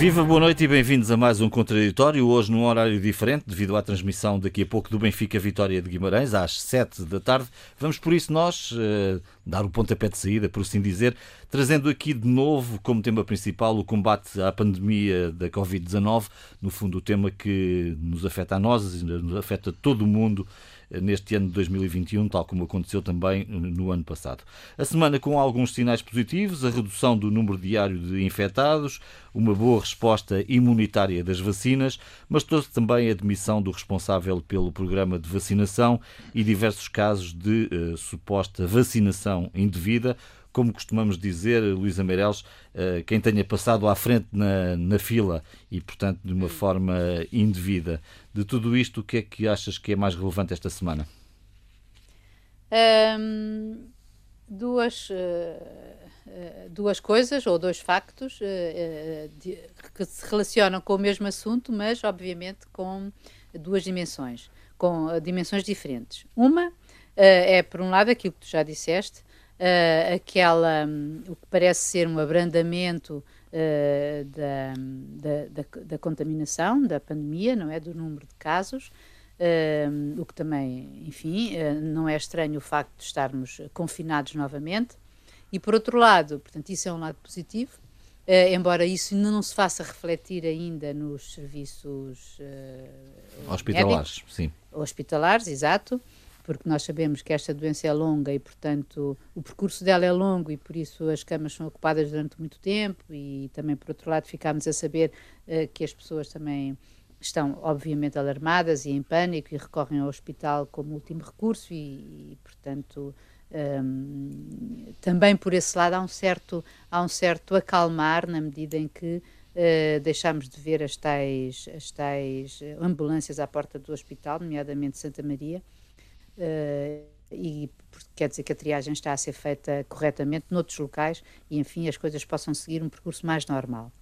Viva, boa noite e bem-vindos a mais um Contraditório. Hoje num horário diferente, devido à transmissão daqui a pouco do Benfica Vitória de Guimarães, às 7 da tarde. Vamos por isso nós uh, dar o pontapé de saída, por assim dizer, trazendo aqui de novo como tema principal o combate à pandemia da Covid-19. No fundo, o tema que nos afeta a nós, nos afeta todo o mundo neste ano de 2021, tal como aconteceu também no ano passado. A semana com alguns sinais positivos, a redução do número diário de infectados, uma boa resposta imunitária das vacinas, mas trouxe também a demissão do responsável pelo programa de vacinação e diversos casos de uh, suposta vacinação indevida como costumamos dizer, Luísa Meireles, eh, quem tenha passado à frente na, na fila e, portanto, de uma forma indevida. De tudo isto, o que é que achas que é mais relevante esta semana? Duas, uh, duas coisas ou dois factos que se relacionam com o mesmo assunto, mas obviamente com duas dimensões, com dimensões diferentes. Uma é, por um lado, aquilo que tu já disseste, uh, aquela, um, o que parece ser um abrandamento uh, da, da, da, da, contaminação, da pandemia, não é? Do número de casos. Uh, o que também, enfim, não é estranho o facto de estarmos confinados novamente. E por outro lado, portanto, isso é um lado positivo, embora isso ainda não se faça refletir ainda nos serviços hospitalares, médicos, sim. Hospitalares, exato porque nós sabemos que esta doença é longa e, portanto, o percurso dela é longo e por isso as camas são ocupadas durante muito tempo e também, por outro lado, ficámos a saber uh, que as pessoas também estão, obviamente, alarmadas e em pânico e recorrem ao hospital como último recurso e, e portanto, um, ehm, também por esse lado há um certo, há um certo acalmar na medida em que Uh, deixámos de ver as tais, as tais ambulâncias à porta do hospital, nomeadamente Santa Maria, e quer dizer que a triagem está a ser feita corretamente noutros locais e, enfim, as coisas possam seguir um percurso mais normal.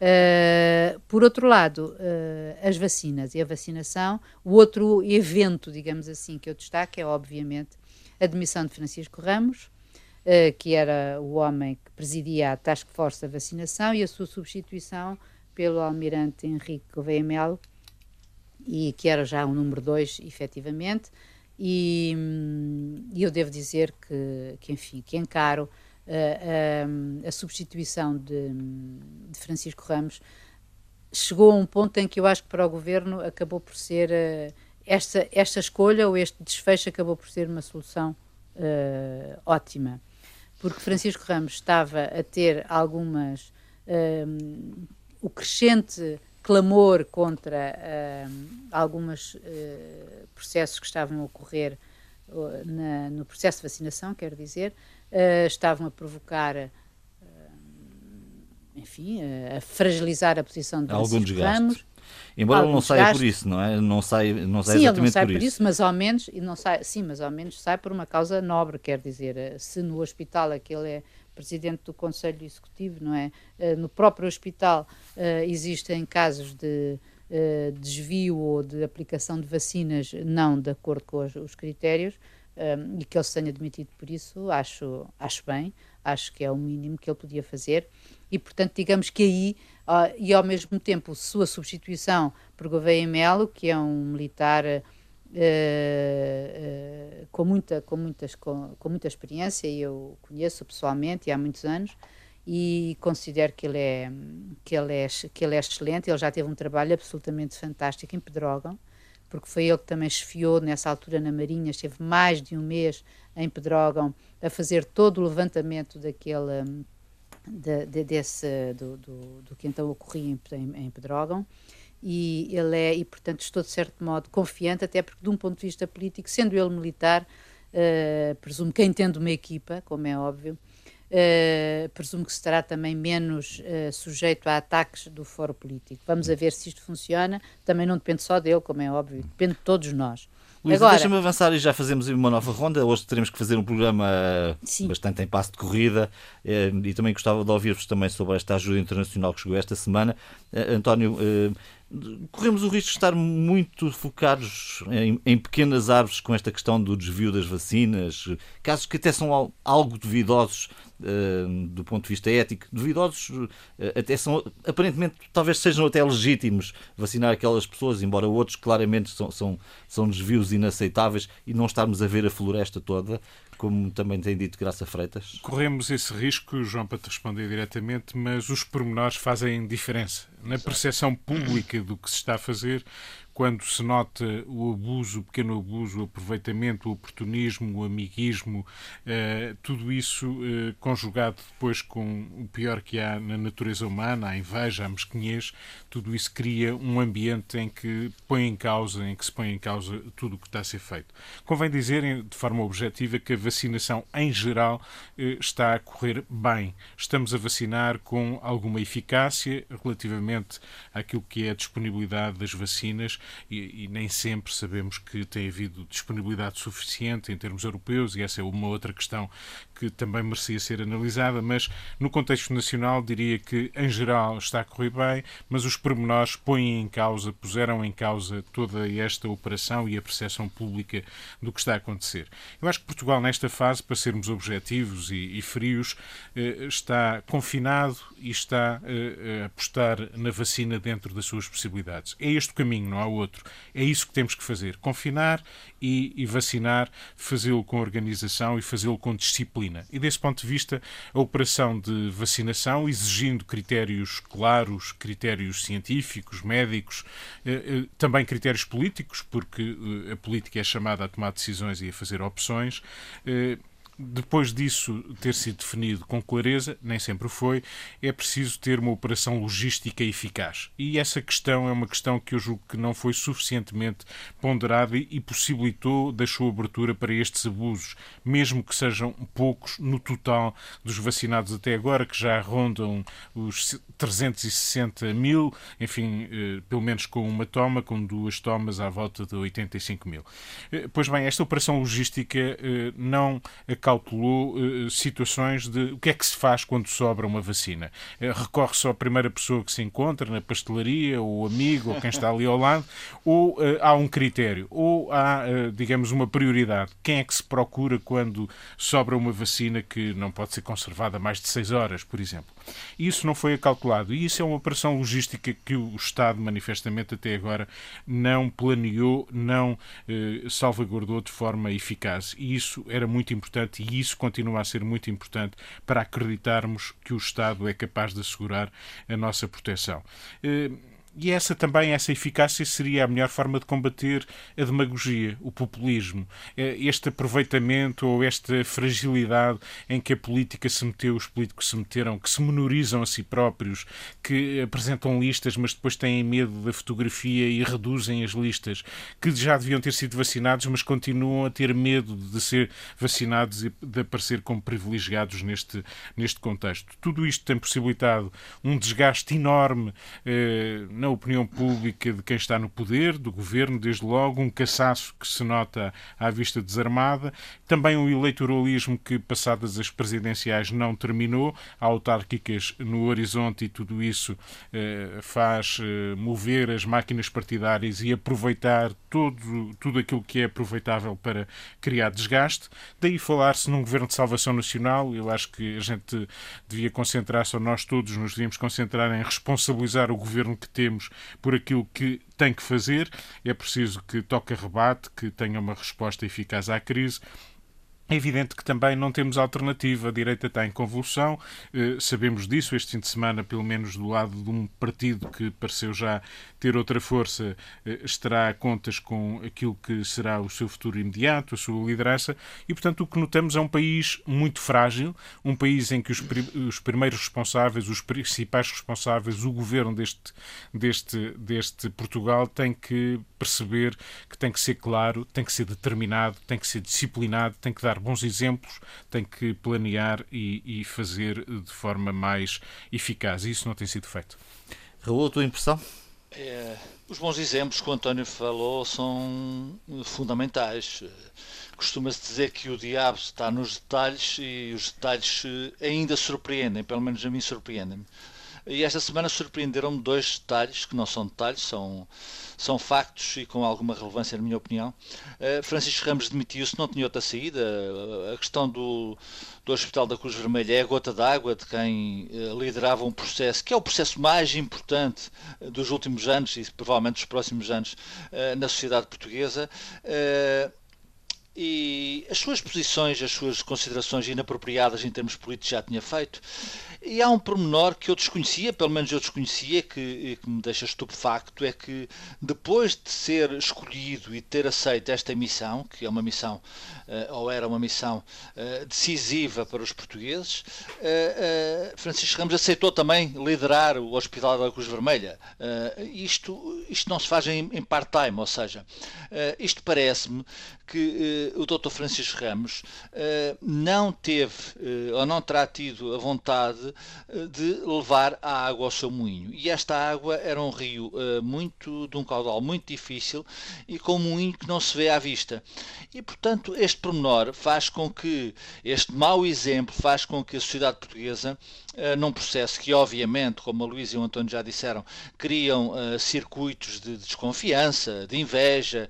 Uh, por outro lado, uh, as vacinas e a vacinação, o outro evento, digamos assim, que eu destaco é, obviamente, a demissão de Francisco Ramos, uh, que era o homem que presidia a Task Force da vacinação, e a sua substituição pelo almirante Henrique Gouveia Melo, e que era já o número 2, efetivamente, e, e eu devo dizer que, que enfim, que encaro uh, uh, a substituição de, de, Francisco Ramos. Chegou a um ponto em que eu acho que para o governo acabou por ser uh, esta, esta escolha ou este desfecho acabou por ser uma solução ótima. Porque Francisco Ramos estava a ter algumas o crescente clamor contra uh, alguns uh, processos que estavam a ocorrer uh, na, no processo de vacinação, quero dizer, estavam a provocar, enfim, a fragilizar a posição de Algum Ramos. Embora ele não saia por isso, não é? Não sai, não sai sim, exatamente ele não sai por, por isso. mas ao menos, e não sai, sim, mas ao menos sai por uma causa nobre, quer dizer, se no hospital aquele é presidente do Conselho Executivo, não é? Eh, no próprio hospital eh, existem casos de eh, desvio ou de aplicação de vacinas não de acordo com os, os critérios e que ele se tenha admitido por isso, acho, acho bem, acho que é o mínimo que ele podia fazer e, portanto, digamos que aí, uh, e ao mesmo tempo, sua substituição por Gouveia Melo, que é um militar Uh, uh, com, muita, com, muitas, com, com, muita experiência, e eu conheço pessoalmente há muitos anos, e considero que ele, é, que, ele é, que ele é excelente. Ele já teve um trabalho absolutamente fantástico em Pedrógão, porque foi ele que também chefiou nessa altura na Marinha, esteve mais de um mês em Pedrógão a fazer todo o levantamento daquele. De, de, desse, do, do, do, que então ocorria em, em, em Pedrógão e ele é, e portanto estou de certo modo confiante, até porque de um ponto de vista político, sendo ele militar, uh, presumo que entende uma equipa, como é óbvio, uh, presumo que estará também menos uh, sujeito a ataques do foro político. Vamos a ver se isto funciona, também não depende só dele, como é óbvio, depende de todos nós. Luísa, Agora... deixa-me avançar e já fazemos uma nova ronda. Hoje teremos que fazer um programa Sim. bastante em passo de corrida e também gostava de ouvir-vos também sobre esta ajuda internacional que chegou esta semana. António, corremos o risco de estar muito focados em, em, pequenas árvores com esta questão do desvio das vacinas, casos que até são algo duvidosos uh, do ponto de vista ético, duvidosos, uh, até são, aparentemente, talvez sejam até legítimos vacinar aquelas pessoas, embora outros claramente são, são, são desvios inaceitáveis e não estarmos a ver a floresta toda como também tem dito Graça Freitas? Corremos esse risco, João, para te responder diretamente, mas os pormenores fazem diferença. Na percepção pública do que se está a fazer, quando se nota o abuso, o pequeno abuso, o aproveitamento, o oportunismo, o amiguismo, eh, tudo isso eh, conjugado depois com o pior que há na natureza humana, a inveja, a mesquinhez, tudo isso cria um ambiente em que põe em causa, em que se põe em causa tudo o que está a ser feito. Convém dizer, de forma objetiva, que a vacinação em geral eh, está a correr bem. Estamos a vacinar com alguma eficácia relativamente àquilo que é a disponibilidade das vacinas e, e, nem sempre sabemos que tem havido disponibilidade suficiente em termos europeus, e essa é uma outra questão que também merecia ser analisada, mas no contexto nacional diria que, em geral, está a correr bem, mas os pormenores põem em causa, puseram em causa toda esta operação e a percepção pública do que está a acontecer. Eu acho que Portugal, nesta fase, para sermos objetivos e, e frios, eh, está confinado e está eh, a apostar na vacina dentro das suas possibilidades. É este o caminho, não há outro. É isso que temos que fazer: confinar e, e vacinar, fazê-lo com organização e fazê-lo com disciplina. E desse ponto de vista, a operação de vacinação, exigindo critérios claros, critérios científicos, médicos, eh, eh, também critérios políticos, porque eh, a política é chamada a tomar decisões e a fazer opções depois disso ter sido definido com clareza, nem sempre foi, é preciso ter uma operação logística eficaz. E essa questão é uma questão que eu julgo que não foi suficientemente ponderada e possibilitou, deixou abertura para estes abusos, mesmo que sejam poucos no total dos vacinados até agora, que já rondam os 360 mil, enfim, eh, pelo menos com uma toma, com duas tomas à volta de 85 mil. Eh, pois bem, esta operação logística eh, não acaba cautelou uh, situações de o que é que se faz quando sobra uma vacina. Uh, recorre só à primeira pessoa que se encontra na pastelaria, ou amigo, ou quem está ali ao lado, ou uh, há um critério, ou há, digamos, uma prioridade. Quem é que se procura quando sobra uma vacina que não pode ser conservada mais de seis horas, por exemplo? Isso não foi acautelado. E isso é uma operação logística que o Estado, manifestamente até agora, não planeou, não eh, salvaguardou de forma eficaz. E isso era muito importante e isso continua a ser muito importante para acreditarmos que o Estado é capaz de assegurar a nossa proteção. Eh, e essa também, essa eficácia seria a melhor forma de combater a demagogia, o populismo, é, este aproveitamento ou esta fragilidade em que a política se meteu, os políticos se meteram, que se menorizam a si próprios, que apresentam listas, mas depois têm medo da fotografia e reduzem as listas, que já deviam ter sido vacinados, mas continuam a ter medo de ser vacinados e de aparecer como privilegiados neste, neste contexto. Tudo isto tem possibilitado um desgaste enorme. Eh, na opinião pública de quem está no poder, do governo, desde logo, um cansaço que se nota à vista desarmada, também um eleitoralismo que, passadas as presidenciais, não terminou, há autárquicas no horizonte e tudo isso eh, faz eh, mover as máquinas partidárias e aproveitar todo, tudo aquilo que é aproveitável para criar desgaste. Daí falar-se num governo de salvação nacional, eu acho que a gente devia concentrar-se, ou nós todos nos devíamos concentrar em responsabilizar o governo que por aquilo que tem que fazer. É preciso que toque a rebate, que tenha uma resposta eficaz à crise é evidente que também não temos alternativa. A direita está em convulsão, eh, sabemos disso. Este fim de semana, pelo menos do lado de um partido que pareceu já ter outra força, eh, estará a contas com aquilo que será o seu futuro imediato, a sua liderança. E, portanto, o que notamos é um país muito frágil, um país em que os, os primeiros responsáveis, os principais responsáveis, o governo deste, deste, deste Portugal tem que perceber que tem que ser claro, tem que ser determinado, tem que ser disciplinado, tem que dar bons exemplos, tem que planear e, e fazer de forma mais eficaz. E isso não tem sido feito. Raul, a tua impressão? É, os bons exemplos que o António falou são fundamentais. Costuma-se dizer que o diabo está nos detalhes e os detalhes ainda surpreendem, pelo menos a mim surpreendem-me. E esta semana surpreenderam-me dois detalhes, que não são detalhes, são, são factos e com alguma relevância, na minha opinião. Uh, Francisco Ramos demitiu-se, não tinha outra saída. A questão do, do Hospital da Cruz Vermelha é a gota d'água de quem uh, liderava um processo que é o processo mais importante dos últimos anos e provavelmente dos próximos anos na sociedade portuguesa. E as suas posições, as suas considerações inapropriadas em termos políticos já tinha feito. E há um pormenor que eu desconhecia, pelo menos eu desconhecia, que, que me deixa estupefacto, é que depois de ser escolhido e ter aceito esta missão, que é uma missão, uh, ou era uma missão uh, decisiva para os portugueses, uh, Francisco Ramos aceitou também liderar o Hospital da Cruz Vermelha. isto, isto não se faz em part-time, ou seja, isto parece-me que o Dr. Francisco Ramos não teve ou não terá tido a vontade eh, de levar a água ao seu moinho. E esta água era um rio uh, muito de um caudal muito difícil e com um moinho que não se vê à vista. E portanto, este pormenor faz com que este mau exemplo faz com que a sociedade portuguesa uh, num processo que obviamente, como a Luísa e o António já disseram, criam uh, circuitos de desconfiança, de inveja,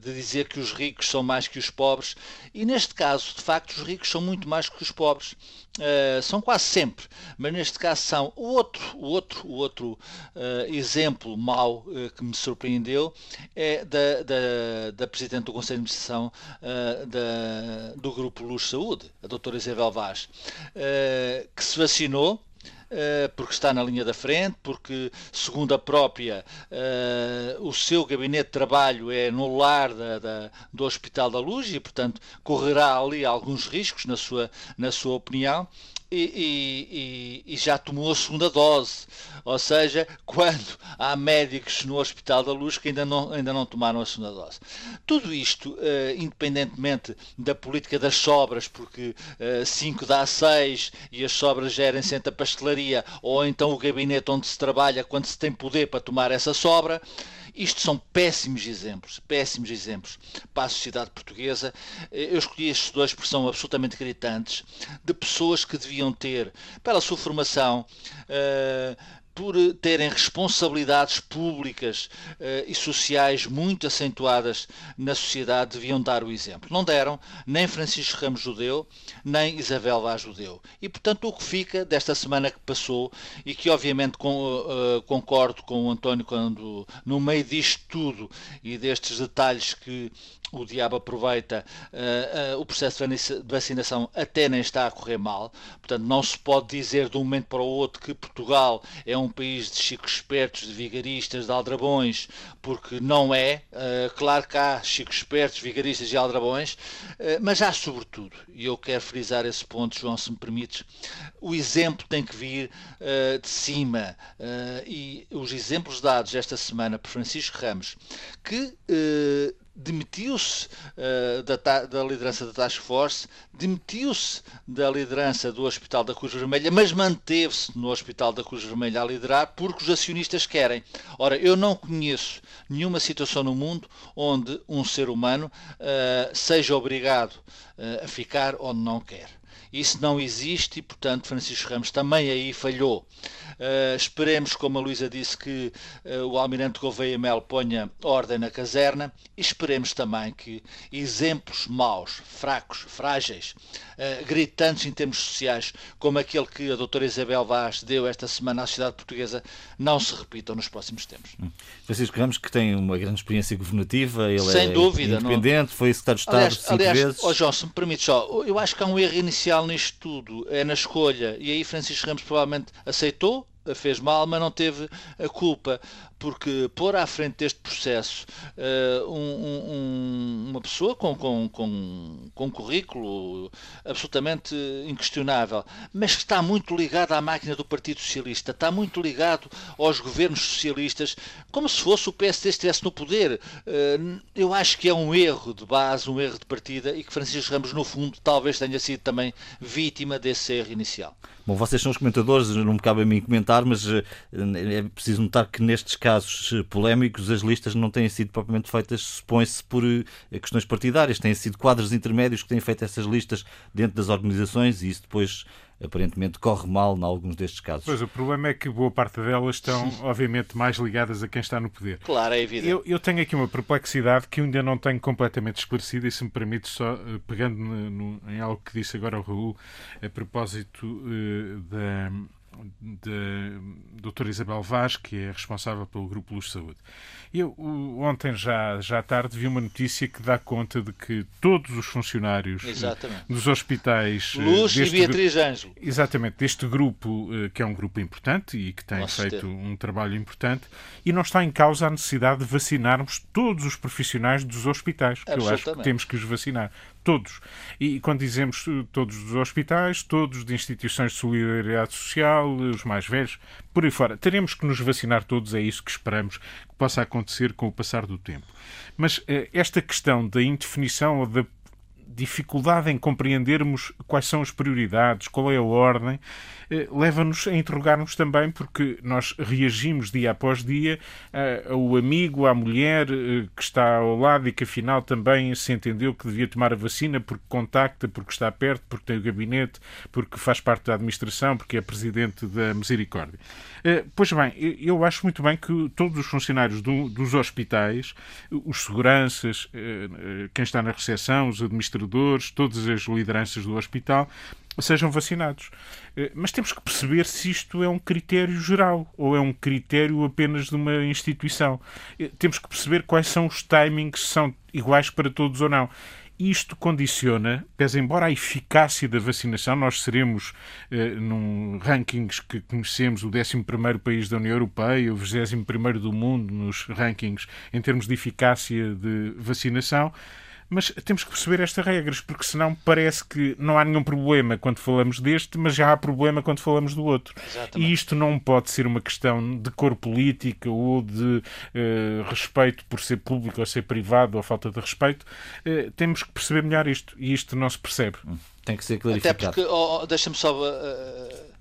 de dizer que os ricos são mais que os pobres, e neste caso, de facto, os ricos são muito mais que os pobres. Uh, são quase sempre, mas neste caso são o outro, o outro, o outro uh, exemplo mau uh, que me surpreendeu é da, da, da Presidente do Conselho de Administração da, do Grupo Luz Saúde, a doutora Isabel Vaz, que se vacinou porque está na linha da frente, porque, segundo a própria, o seu gabinete de trabalho é no lar da, da, do Hospital da Luz e, portanto, correrá ali alguns riscos, na sua, na sua opinião e, e, e, já tomou a segunda dose. Ou seja, quando há médicos no Hospital da Luz que ainda não, ainda não tomaram a segunda dose. Tudo isto, uh, independentemente da política das sobras, porque 5 uh, dá 6 e as sobras gerem sempre a pastelaria, ou então o gabinete onde se trabalha quando se tem poder para tomar essa sobra. Isto são péssimos exemplos, péssimos exemplos para a sociedade portuguesa. Eu escolhi estes dois porque são absolutamente gritantes, de pessoas que deviam ter, pela sua formação, uh, por terem responsabilidades públicas uh, e sociais muito acentuadas na sociedade, deviam dar o exemplo. Não deram, nem Francisco Ramos Judeu, nem Isabel Vaz Judeu. E, portanto, o que fica desta semana que passou, e que obviamente com, uh, concordo com o António quando, no meio disto tudo e destes detalhes que o diabo aproveita, uh, uh, o processo de vacinação até nem está a correr mal. Portanto, não se pode dizer de um momento para o outro que Portugal é um país de chicos espertos, de vigaristas, de aldrabões, porque não é. Uh, claro que há chicos espertos, vigaristas e aldrabões, mas há sobretudo, e eu quero frisar esse ponto, João, se me permites, o exemplo tem que vir de cima. e os exemplos dados esta semana por Francisco Ramos, que demitiu-se uh, da, da, liderança da Task Force, demitiu-se da liderança do Hospital da Cruz Vermelha, mas manteve-se no Hospital da Cruz Vermelha a liderar porque os acionistas querem. Ora, eu não conheço nenhuma situação no mundo onde um ser humano uh, seja obrigado uh, a ficar onde não quer. Isso não existe e, portanto, Francisco Ramos também aí falhou. Uh, esperemos, como a Luísa disse, que uh, o Almirante Gouveia Mel ponha ordem na caserna e esperemos também que exemplos maus, fracos, frágeis, uh, gritantes em termos sociais, como aquele que a doutora Isabel Vaz deu esta semana à sociedade portuguesa, não se repitam nos próximos tempos. Hum. Francisco Ramos, que tem uma grande experiência governativa, ele Sem é dúvida, independente, não... foi secretário de Estado aliás, cinco aliás, vezes. Oh João, se me permite só, eu acho que há um erro inicial nisto tudo, é na escolha, e aí Francisco Ramos provavelmente aceitou, fez mal, mas não teve a culpa, porque pôr à frente deste processo uh, um, um, uma pessoa com, com, com, com um currículo absolutamente inquestionável, mas que está muito ligado à máquina do Partido Socialista, está muito ligado aos governos socialistas, como se fosse o PSD estivesse no poder. Uh, eu acho que é um erro de base, um erro de partida, e que Francisco Ramos, no fundo, talvez tenha sido também vítima desse erro inicial. Bom, vocês são os comentadores, não me cabe a mim comentar, mas eh, é preciso notar que nestes casos eh, polémicos as listas não têm sido propriamente feitas, supõe-se, por eh, questões partidárias, têm sido quadros intermédios que têm feito essas listas dentro das organizações e isso depois aparentemente corre mal em alguns destes casos. Pois, o problema é que boa parte delas estão, obviamente, mais ligadas a quem está no poder. Claro, é evidente. Eu, eu tenho aqui uma perplexidade que ainda não tenho completamente esclarecida e, se me permite, só uh, pegando no, no, em algo que disse agora o Raul, a propósito uh, da da doutora Isabel Vaz, que é responsável pelo Grupo Luz Saúde. Eu, ontem, já, já à tarde, vi uma notícia que dá conta de que todos os funcionários eh, Exatamente. dos hospitais... Eh, Luz e Beatriz Ângelo. Exatamente, deste grupo, eh, que é um grupo importante e que tem Nossa, feito um trabalho importante, e não está em causa a necessidade de vacinarmos todos os profissionais dos hospitais, que eu acho que temos que os vacinar todos. E quando dizemos todos dos hospitais, todos de instituições de solidariedade social, os mais velhos, por aí fora, teremos que nos vacinar todos, é isso que esperamos que possa acontecer com o passar do tempo. Mas eh, esta questão da indefinição ou da dificuldade em compreendermos quais são as prioridades, qual é a ordem, eh, leva-nos a interrogar-nos também, porque nós reagimos dia após dia eh, ao amigo, à mulher eh, que está ao lado e que afinal também se entendeu que devia tomar a vacina porque contacta, porque está perto, porque tem o gabinete, porque faz parte da administração, porque é presidente da Misericórdia. Pois bem, eu acho muito bem que todos os funcionários do, dos hospitais, os seguranças, quem está na recepção, os administradores, todas as lideranças do hospital, sejam vacinados. Eh, mas temos que perceber se isto é um critério geral ou é um critério apenas de uma instituição. Eh, temos que perceber quais são os timings, se são iguais para todos ou não. Isto condiciona, pese embora a eficácia da vacinação, nós seremos, eh, num rankings que conhecemos, o 11 país da União Europeia, o 21 do mundo nos rankings em termos de eficácia de vacinação, mas temos que perceber estas regras, porque senão parece que não há nenhum problema quando falamos deste, mas já há problema quando falamos do outro. Exatamente. E isto não pode ser uma questão de cor política ou de uh, respeito por ser público ou ser privado ou falta de respeito. Uh, temos que perceber melhor isto e isto não se percebe. Hum, tem que ser clarificado. Até porque, oh deixa-me só. Uh,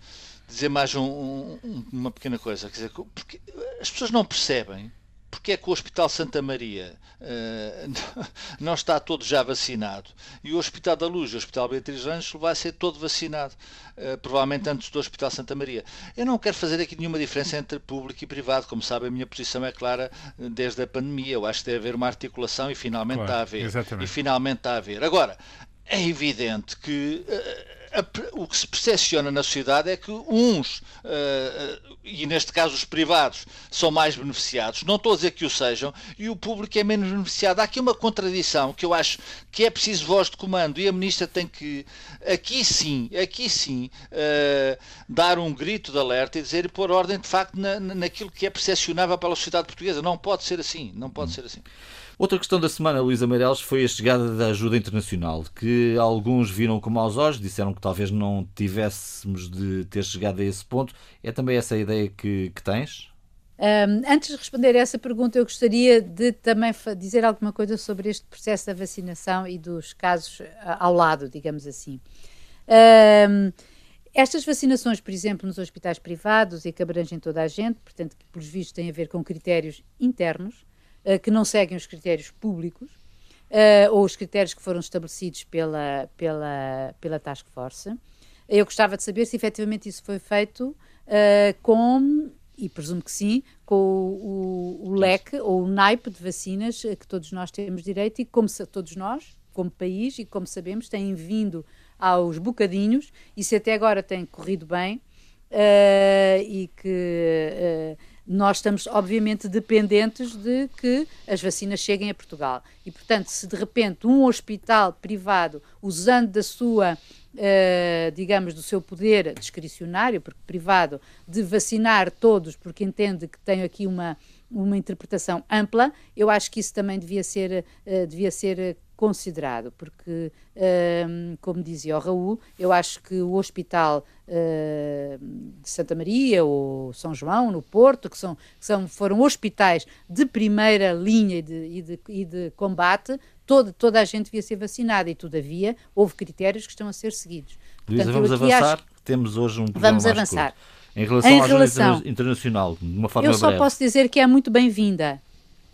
dizer mais um, um, uma pequena coisa, quer dizer, porque as pessoas não percebem porque é que o Hospital Santa Maria uh, não está todo já vacinado e o Hospital da Luz e o Hospital Beatriz Ângelo vai ser todo vacinado, uh, provavelmente antes do Hospital Santa Maria. Eu não quero fazer aqui nenhuma diferença entre público e privado, como sabem, a minha posição é clara eh, desde a pandemia. Eu acho que deve haver uma articulação e finalmente claro, está a haver. Exatamente. E finalmente está a haver. Agora, é evidente que. O que se percepciona na sociedade é que uns, uh, e neste caso os privados, são mais beneficiados. Não estou a dizer que o sejam, e o público é menos beneficiado. Há aqui uma contradição que eu acho que é preciso voz de comando, e a Ministra tem que, aqui sim, aqui sim, uh, dar um grito de alerta e dizer e pôr ordem de facto na, naquilo que é percepcionável pela sociedade portuguesa. Não pode ser assim, não pode hum. ser assim. Outra questão da semana, Luísa Meireles, foi a chegada da ajuda internacional, que alguns viram com maus olhos, disseram que talvez não tivéssemos de ter chegado a esse ponto. É também essa a ideia que, que tens? Um, antes de responder a essa pergunta, eu gostaria de também dizer alguma coisa sobre este processo da vacinação e dos casos ao lado, digamos assim. Um, estas vacinações, por exemplo, nos hospitais privados e que abrangem toda a gente, portanto, que pelos vistos têm a ver com critérios internos, uh, que não seguem os critérios públicos uh, ou os critérios que foram estabelecidos pela, pela, pela Task Force. Eu gostava de saber se efetivamente isso foi feito uh, com, e presumo que sim, com o, o, o, leque ou o naipe de vacinas que todos nós temos direito e como se, todos nós, como país, e como sabemos, têm vindo aos bocadinhos e se até agora tem corrido bem uh, e que uh, nós estamos, obviamente, dependentes de que as vacinas cheguem a Portugal. E, portanto, se de repente um hospital privado, usando da sua, uh, digamos, do seu poder discricionário, porque privado, de vacinar todos, porque entende que tem aqui uma, uma interpretação ampla, eu acho que isso também devia ser, uh, devia ser considerado, porque, uh, como dizia o Raul, eu acho que o Hospital uh, de Santa Maria ou São João, no Porto, que, são, que são, foram hospitais de primeira linha e de, e de, e de combate, toda, toda a gente devia ser vacinada e, todavia, houve critérios que estão a ser seguidos. Luísa, vamos avançar. Acho... Temos hoje um programa Vamos avançar. Curto. Em relação em à relação, internacional, de uma forma Eu só breve. posso dizer que é muito bem-vinda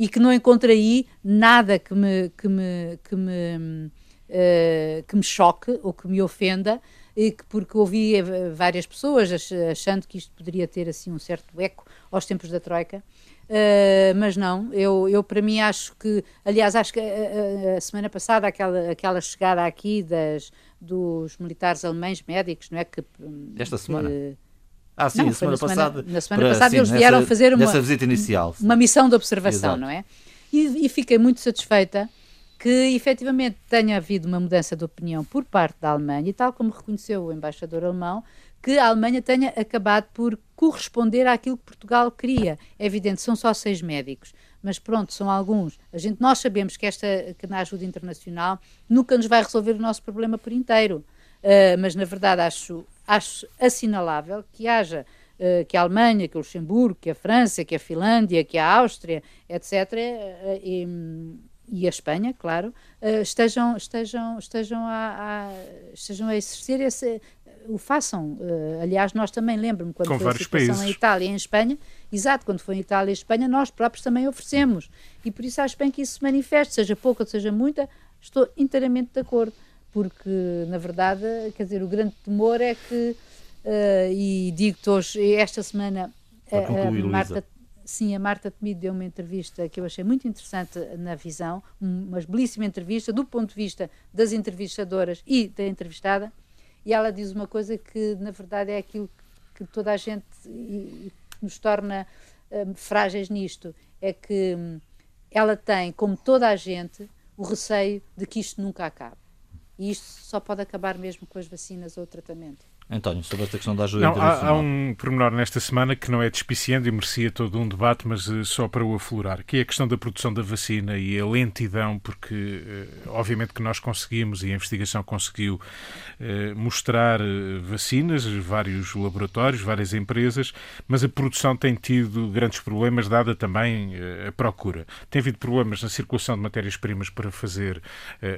e que não encontrei nada que me, que me, que me, uh, que me choque ou que me ofenda. e que, porque ouvi várias pessoas achando que isto poderia ter assim um certo eco aos tempos da Troika. Uh, mas não, eu, eu para mim acho que, aliás, acho que a, a, a, semana passada aquela, aquela chegada aqui das, dos militares alemães médicos, não é? Que, Esta semana? Que, ah, sim, não, semana, semana passada. Na semana para, passada sim, eles vieram nessa, fazer uma, visita inicial, uma missão de observação, Exato. não é? E, e fiquei muito satisfeita que efetivamente tenha havido uma mudança de opinião por parte da Alemanha, e tal como reconheceu o embaixador alemão, que a Alemanha tenha acabado por corresponder àquilo que Portugal queria. É evidente, são só seis médicos, mas pronto, são alguns. A gente, nós sabemos que esta que na ajuda internacional nunca nos vai resolver o nosso problema por inteiro, uh, mas na verdade acho, acho assinalável que haja uh, que a Alemanha, que o Luxemburgo, que a França, que a Finlândia, que a Áustria, etc., uh, e, e a Espanha, claro, uh, estejam, estejam, estejam, a, a, estejam a exercer esse, o façam. Aliás, nós também lembro-me quando Com foi a situação países. em Itália e em Espanha, exato, quando foi em Itália e Espanha, nós próprios também oferecemos. E por isso acho bem que isso se manifeste, seja pouca ou seja muita, estou inteiramente de acordo. Porque, na verdade, quer dizer, o grande temor é que, uh, e digo-te hoje, esta semana, a, Marta, Sim, a Marta Temido deu uma entrevista que eu achei muito interessante na visão, uma belíssima entrevista do ponto de vista das entrevistadoras e da entrevistada, e ela diz uma coisa que na verdade é aquilo que toda a gente nos torna um, frágeis nisto, é que um, ela tem, como toda a gente, o receio de que isto nunca acabe. E isto só pode acabar mesmo com as vacinas ou o tratamento. António, sobre esta questão da ajuda não, há, há, um pormenor nesta semana que não é despiciando e merecia todo um debate, mas uh, só para o aflorar, que é a questão da produção da vacina e a lentidão, porque uh, obviamente que nós conseguimos e a investigação conseguiu uh, mostrar vacinas, vários laboratórios, várias empresas, mas a produção tem tido grandes problemas, dada também a procura. Tem havido problemas na circulação de matérias-primas para fazer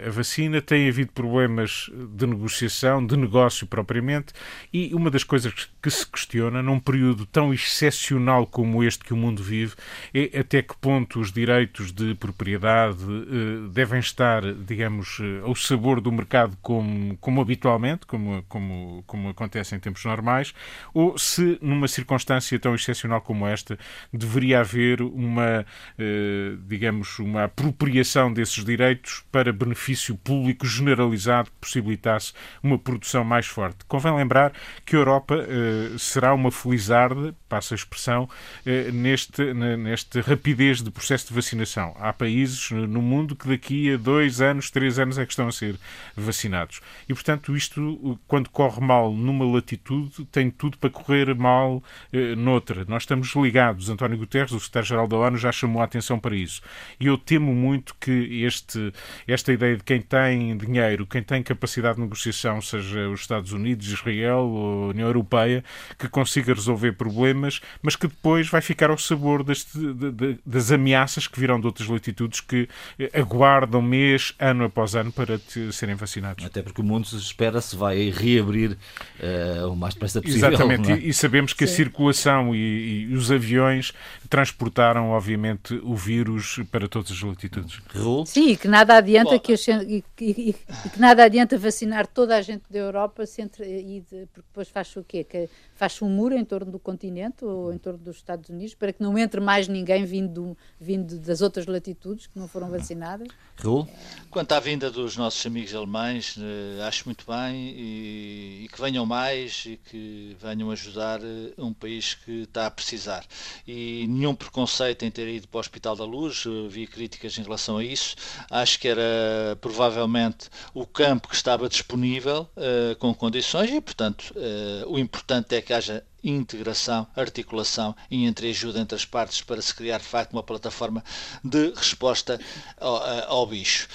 a vacina, tem havido problemas de negociação, de negócio propriamente, e uma das coisas que se questiona num período tão excepcional como este que o mundo vive é até que ponto os direitos de propriedade eh, devem estar, digamos, eh, ao sabor do mercado como, como habitualmente, como, como, como acontece em tempos normais, ou se numa circunstância tão excepcional como esta deveria haver uma, eh, digamos, uma apropriação desses direitos para benefício público generalizado que possibilitasse uma produção mais forte. Convém lembrar lembrar que a Europa uh, será uma felizarde, passa a expressão, uh, neste, neste rapidez de processo de vacinação. Há países no mundo que daqui a dois anos, três anos é que estão a ser vacinados. E, portanto, isto, quando corre mal numa latitude, tem tudo para correr mal uh, noutra. Nós estamos ligados. António Guterres, o secretário-geral da ONU, já chamou a atenção para isso. E eu temo muito que este, esta ideia de quem tem dinheiro, quem tem capacidade de negociação, seja os Estados Unidos, Israel, Israel ou União Europeia que consiga resolver problemas, mas que depois vai ficar ao sabor deste, de, de, das ameaças que virão de outras latitudes que eh, aguardam mês, ano após ano, para te, serem vacinados. Até porque o mundo espera-se vai reabrir uh, o mais depressa possível. Exatamente, é? e, sabemos que Sim. a circulação e, e, os aviões transportaram, obviamente, o vírus para todas as latitudes. Sim, e que nada adianta que, e, e, que nada adianta vacinar toda a gente da Europa se entre, e porque depois faz o quê? Que faz um muro em torno do continente ou em torno dos Estados Unidos para que não entre mais ninguém vindo, vindo das outras latitudes que não foram vacinadas? Raul? Quanto à vinda dos nossos amigos alemães, eh, acho muito bem e, e, que venham mais e que venham ajudar eh, um país que está a precisar. E nenhum preconceito em ter ido para o Hospital da Luz, vi críticas em relação a isso. Acho que era provavelmente o campo que estava disponível uh, com condições e, portanto, uh, o importante é que haja integração, articulação e entreajuda entre as partes para se criar de facto uma plataforma de resposta ao, ao, bicho.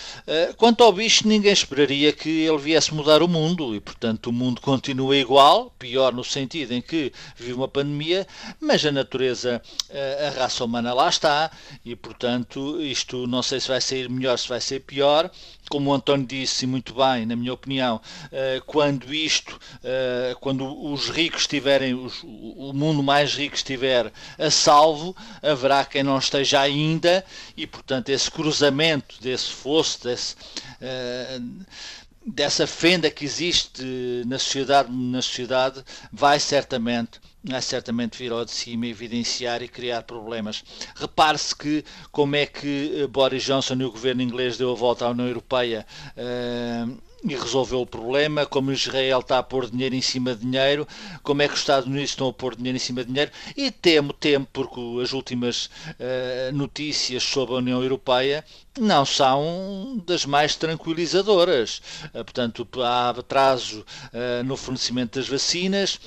Quanto ao bicho, ninguém esperaria que ele viesse mudar o mundo e, portanto, o mundo continua igual, pior no sentido em que vive uma pandemia, mas a natureza, a raça humana lá está e, portanto, isto não sei se vai sair melhor, se vai ser pior como o António disse muito bem, na minha opinião, quando isto, quando os ricos o mundo mais rico estiver a salvo, haverá quem não esteja ainda e, portanto, esse cruzamento desse fosso, desse, eh, dessa fenda que existe na sociedade, na sociedade vai certamente vai certamente vir ao de cima evidenciar e criar problemas. Repare-se que como é que Boris Johnson e o governo inglês deu a volta à União Europeia uh, e resolveu o problema, como Israel está a pôr dinheiro em cima de dinheiro, como é que os Estados Unidos estão a pôr dinheiro em cima de dinheiro, e temo, temo, porque as últimas uh, notícias sobre a União Europeia não são das mais tranquilizadoras. Uh, portanto, há atraso uh, no fornecimento das vacinas,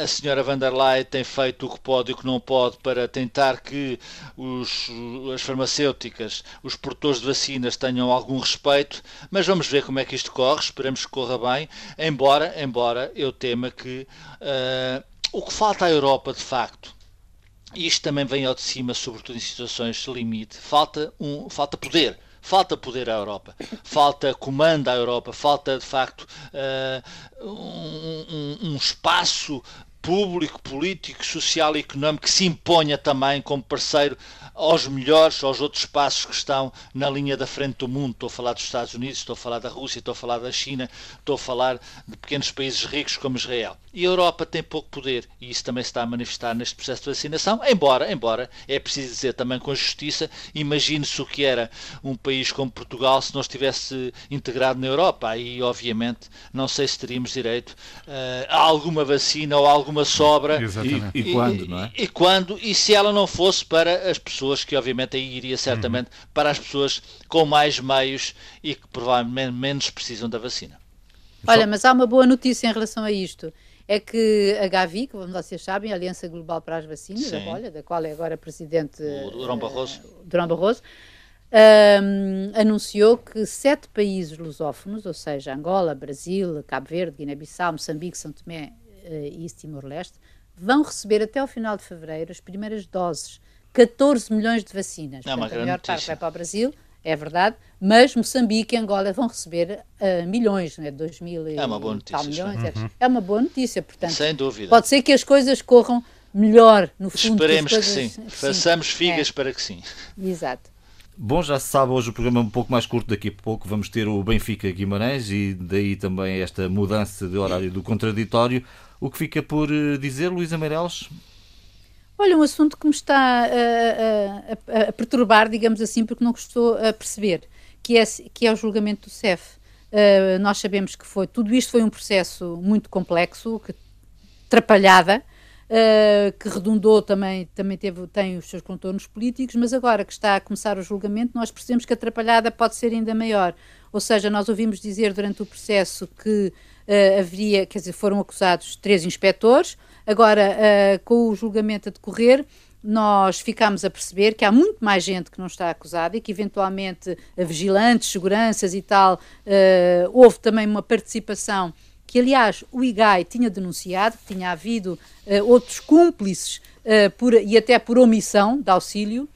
a senhora van der Leyen tem feito o que pode e o que não pode para tentar que os, as farmacêuticas, os produtores de vacinas tenham algum respeito, mas vamos ver como é que isto corre, esperamos que corra bem, embora, embora eu tema que uh, o que falta à Europa de facto e isto também vem ao de cima, sobretudo em situações de limite, falta, um, falta poder. Falta poder à Europa, falta comando à Europa, falta de facto uh, um, um, um espaço público, político, social e económico que se imponha também como parceiro aos melhores, aos outros espaços que estão na linha da frente do mundo. Estou a falar dos Estados Unidos, estou a falar da Rússia, estou a falar da China, estou a falar de pequenos países ricos como Israel. E a Europa tem pouco poder e isso também se está a manifestar neste processo de vacinação, embora, embora, é preciso dizer também com justiça, imagine-se o que era um país como Portugal se não estivesse integrado na Europa. Aí, obviamente, não sei se teríamos direito uh, a alguma vacina ou alguma sobra. Exatamente. E, e, e quando, não é? E, e quando, e se ela não fosse para as pessoas que obviamente aí iria certamente uhum. para as pessoas com mais meios e que provavelmente menos precisam da vacina. Olha, mas há uma boa notícia em relação a isto. É que a Gavi, como vocês sabem, a Aliança Global para as Vacinas, a bolha, da qual é agora presidente o Durão Barroso, uh, Durão Barroso um, anunciou que sete países lusófonos, ou seja, Angola, Brasil, Cabo Verde, Guiné-Bissau, Moçambique, São Tomé e Timor-Leste, vão receber até ao final de fevereiro as primeiras doses 14 milhões de vacinas. É Portanto, a maior parte vai para o Brasil, é verdade, mas Moçambique e Angola vão receber uh, milhões, né, 2 mil é uma boa notícia, milhões. É, uhum. É uma boa notícia, portanto. Sem dúvida. Pode ser que as coisas corram melhor no fundo. Esperemos que, coisas, que sim. Façamos figas é. para que sim. Exato. Bom, já se sabe, hoje o programa é um pouco mais curto, daqui a pouco vamos ter o Benfica Guimarães e daí também esta mudança de horário do contraditório. O que fica por eh, dizer, Luísa Meireles? Olha, um assunto que me está a, a, a, perturbar, digamos assim, porque não estou a perceber, que é, que é o julgamento do CEF. Uh, nós sabemos que foi, tudo isto foi um processo muito complexo, que atrapalhada, uh, que redundou também, também teve, tem os seus contornos políticos, mas agora que está a começar o julgamento, nós percebemos que a atrapalhada pode ser ainda maior. Ou seja, nós ouvimos dizer durante o processo que uh, haveria, quer dizer, foram acusados três inspectores, Agora, uh, com o julgamento a decorrer, nós ficámos a perceber que há muito mais gente que não está acusada e que eventualmente vigilantes, seguranças e tal, uh, houve também uma participação que aliás o IGAI tinha denunciado, que tinha havido uh, outros cúmplices uh, por, e até por omissão de auxílio,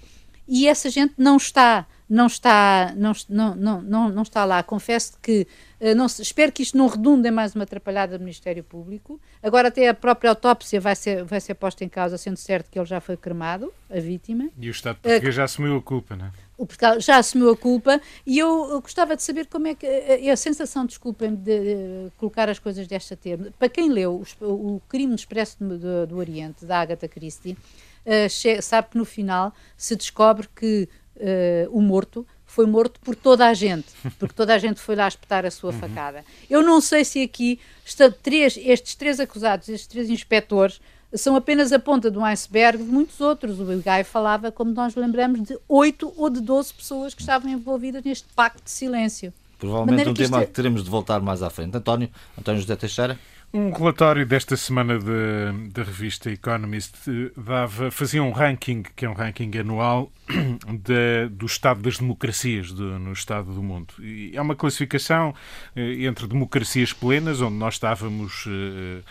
e essa gente não está, não está, não, não, não, não está lá. Confesso que eh, não, espero que isto não redunde em mais uma atrapalhada do Ministério Público. Agora até a própria autópsia vai ser, vai ser posta em causa, sendo certo que ele já foi cremado, a vítima. E o Estado português uh, já assumiu a culpa, não é? O Portugal já assumiu a culpa e eu, eu gostava de saber como é que a, a sensação, desculpem de, de, colocar as coisas desta termo, para quem leu o, o Crime Expresso do, do, do, Oriente, da Agatha Christie, uh, sabe que no final se descobre que uh, o morto foi morto por toda a gente, porque toda a gente foi lá espetar a sua uhum. facada. Eu não sei se aqui está, três, estes três acusados, estes três inspectores, são apenas a ponta de um iceberg de muitos outros. O Guy falava, como nós lembramos, de oito ou de doze pessoas que estavam envolvidas neste pacto de silêncio. Provavelmente um tema é... que teremos de voltar mais à frente. António, António José Teixeira. Um relatório desta semana da revista Economist eh, dava, fazia um ranking, que é um ranking anual, de, do estado das democracias do, no estado do mundo. E é uma classificação eh, entre democracias plenas, onde nós estávamos eh,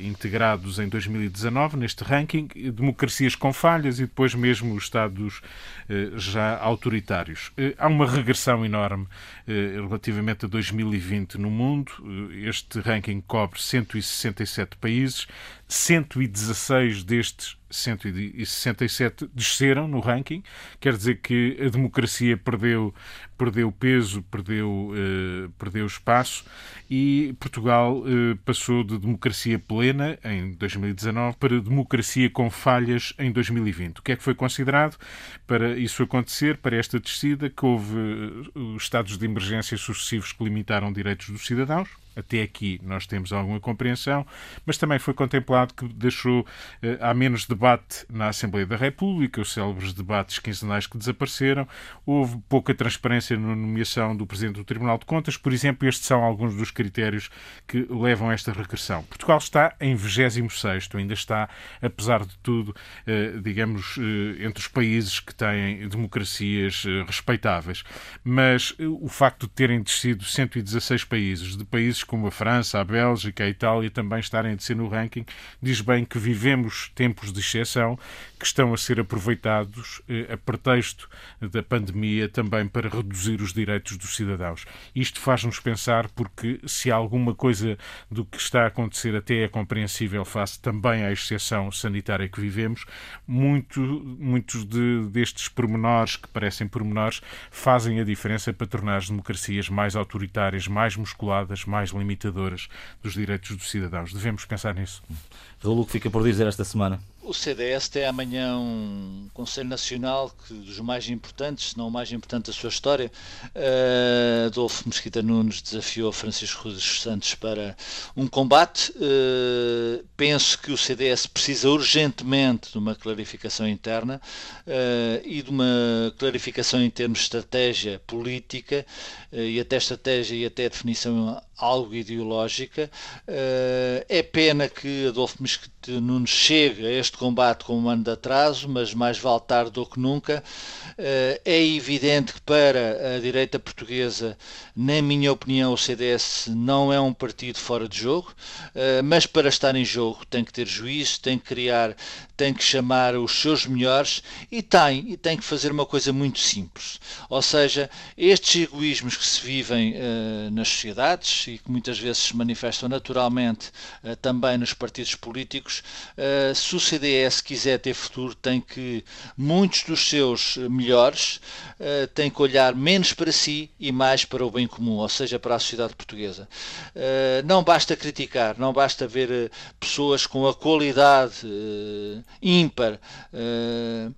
integrados em 2019 neste ranking, democracias com falhas e depois mesmo os Estados eh, já autoritários. Eh, há uma regressão enorme relativamente a 2020 no mundo. Este ranking cobre 167 países, 116 destes 167 desceram no ranking, quer dizer que a democracia perdeu, perdeu peso, perdeu, uh, perdeu espaço. E Portugal uh, passou de democracia plena em 2019 para democracia com falhas em 2020. O que é que foi considerado para isso acontecer, para esta descida, que houve uh, estados de emergência sucessivos que limitaram direitos dos cidadãos, até aqui nós temos alguma compreensão, mas também foi contemplado que deixou eh, há menos debate na Assembleia da República, os célebres debates quinzenais que desapareceram, houve pouca transparência na nomeação do Presidente do Tribunal de Contas, por exemplo, estes são alguns dos critérios que levam a esta regressão. Portugal está em 26 ainda está, apesar de tudo, eh, digamos, eh, entre os países que têm democracias respeitáveis, mas o facto de terem descido 116 países, de países como a França, a Bélgica, a Itália também estarem a descer no ranking, diz bem que vivemos tempos de exceção que estão a ser aproveitados eh, a pretexto da pandemia também para reduzir os direitos dos cidadãos. Isto faz-nos pensar porque se alguma coisa do que está a acontecer até é compreensível face também à exceção sanitária que vivemos, muito, muitos de, destes pormenores, que parecem pormenores, fazem a diferença para tornar as democracias mais autoritárias, mais musculadas, mais limitadoras dos direitos dos cidadãos. Devemos pensar nisso. Raul, o que fica por dizer esta semana? O CDS tem amanhã um Conselho Nacional que dos mais importantes, se não o mais importante da sua história. Uh, Adolfo Mesquita Nunes desafiou Francisco Rodrigues Santos para um combate. Uh, penso que o CDS precisa urgentemente de uma clarificação interna uh, e de uma clarificação em termos de estratégia política e até estratégia e até definição algo ideológica. é pena que Adolfo Mesquita Nunes chegue a este este combate com um ano de atraso, mas mais vale tarde do que nunca. Eh, é evidente que para a direita portuguesa, na minha opinião, o CDS não é um partido fora de jogo, eh, mas para estar em jogo tem que ter juízo, tem que criar, tem que chamar os seus melhores e tem, e tem que fazer uma coisa muito simples. Ou seja, estes egoísmos que se vivem uh, nas sociedades e que muitas vezes se manifestam naturalmente uh, também nos partidos políticos, uh, se o CDS quiser ter futuro, tem que muitos dos seus melhores têm que olhar menos para si e mais para o bem comum, ou seja, para a sociedade portuguesa. não basta criticar, não basta ver pessoas com a qualidade ímpar uh,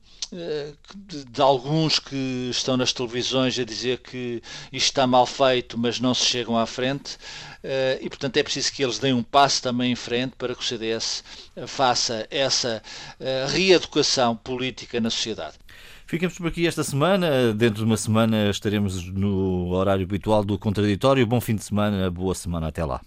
de, de, alguns que estão nas televisões a dizer que isto está mal feito, mas não se chegam à frente. Uh, e, portanto, é preciso que eles deem um passo também em frente para que o CDS faça essa reeducação política na sociedade. Ficamos por aqui esta semana. Dentro de uma semana estaremos no horário habitual do contraditório. Bom fim de semana, boa semana. Até lá.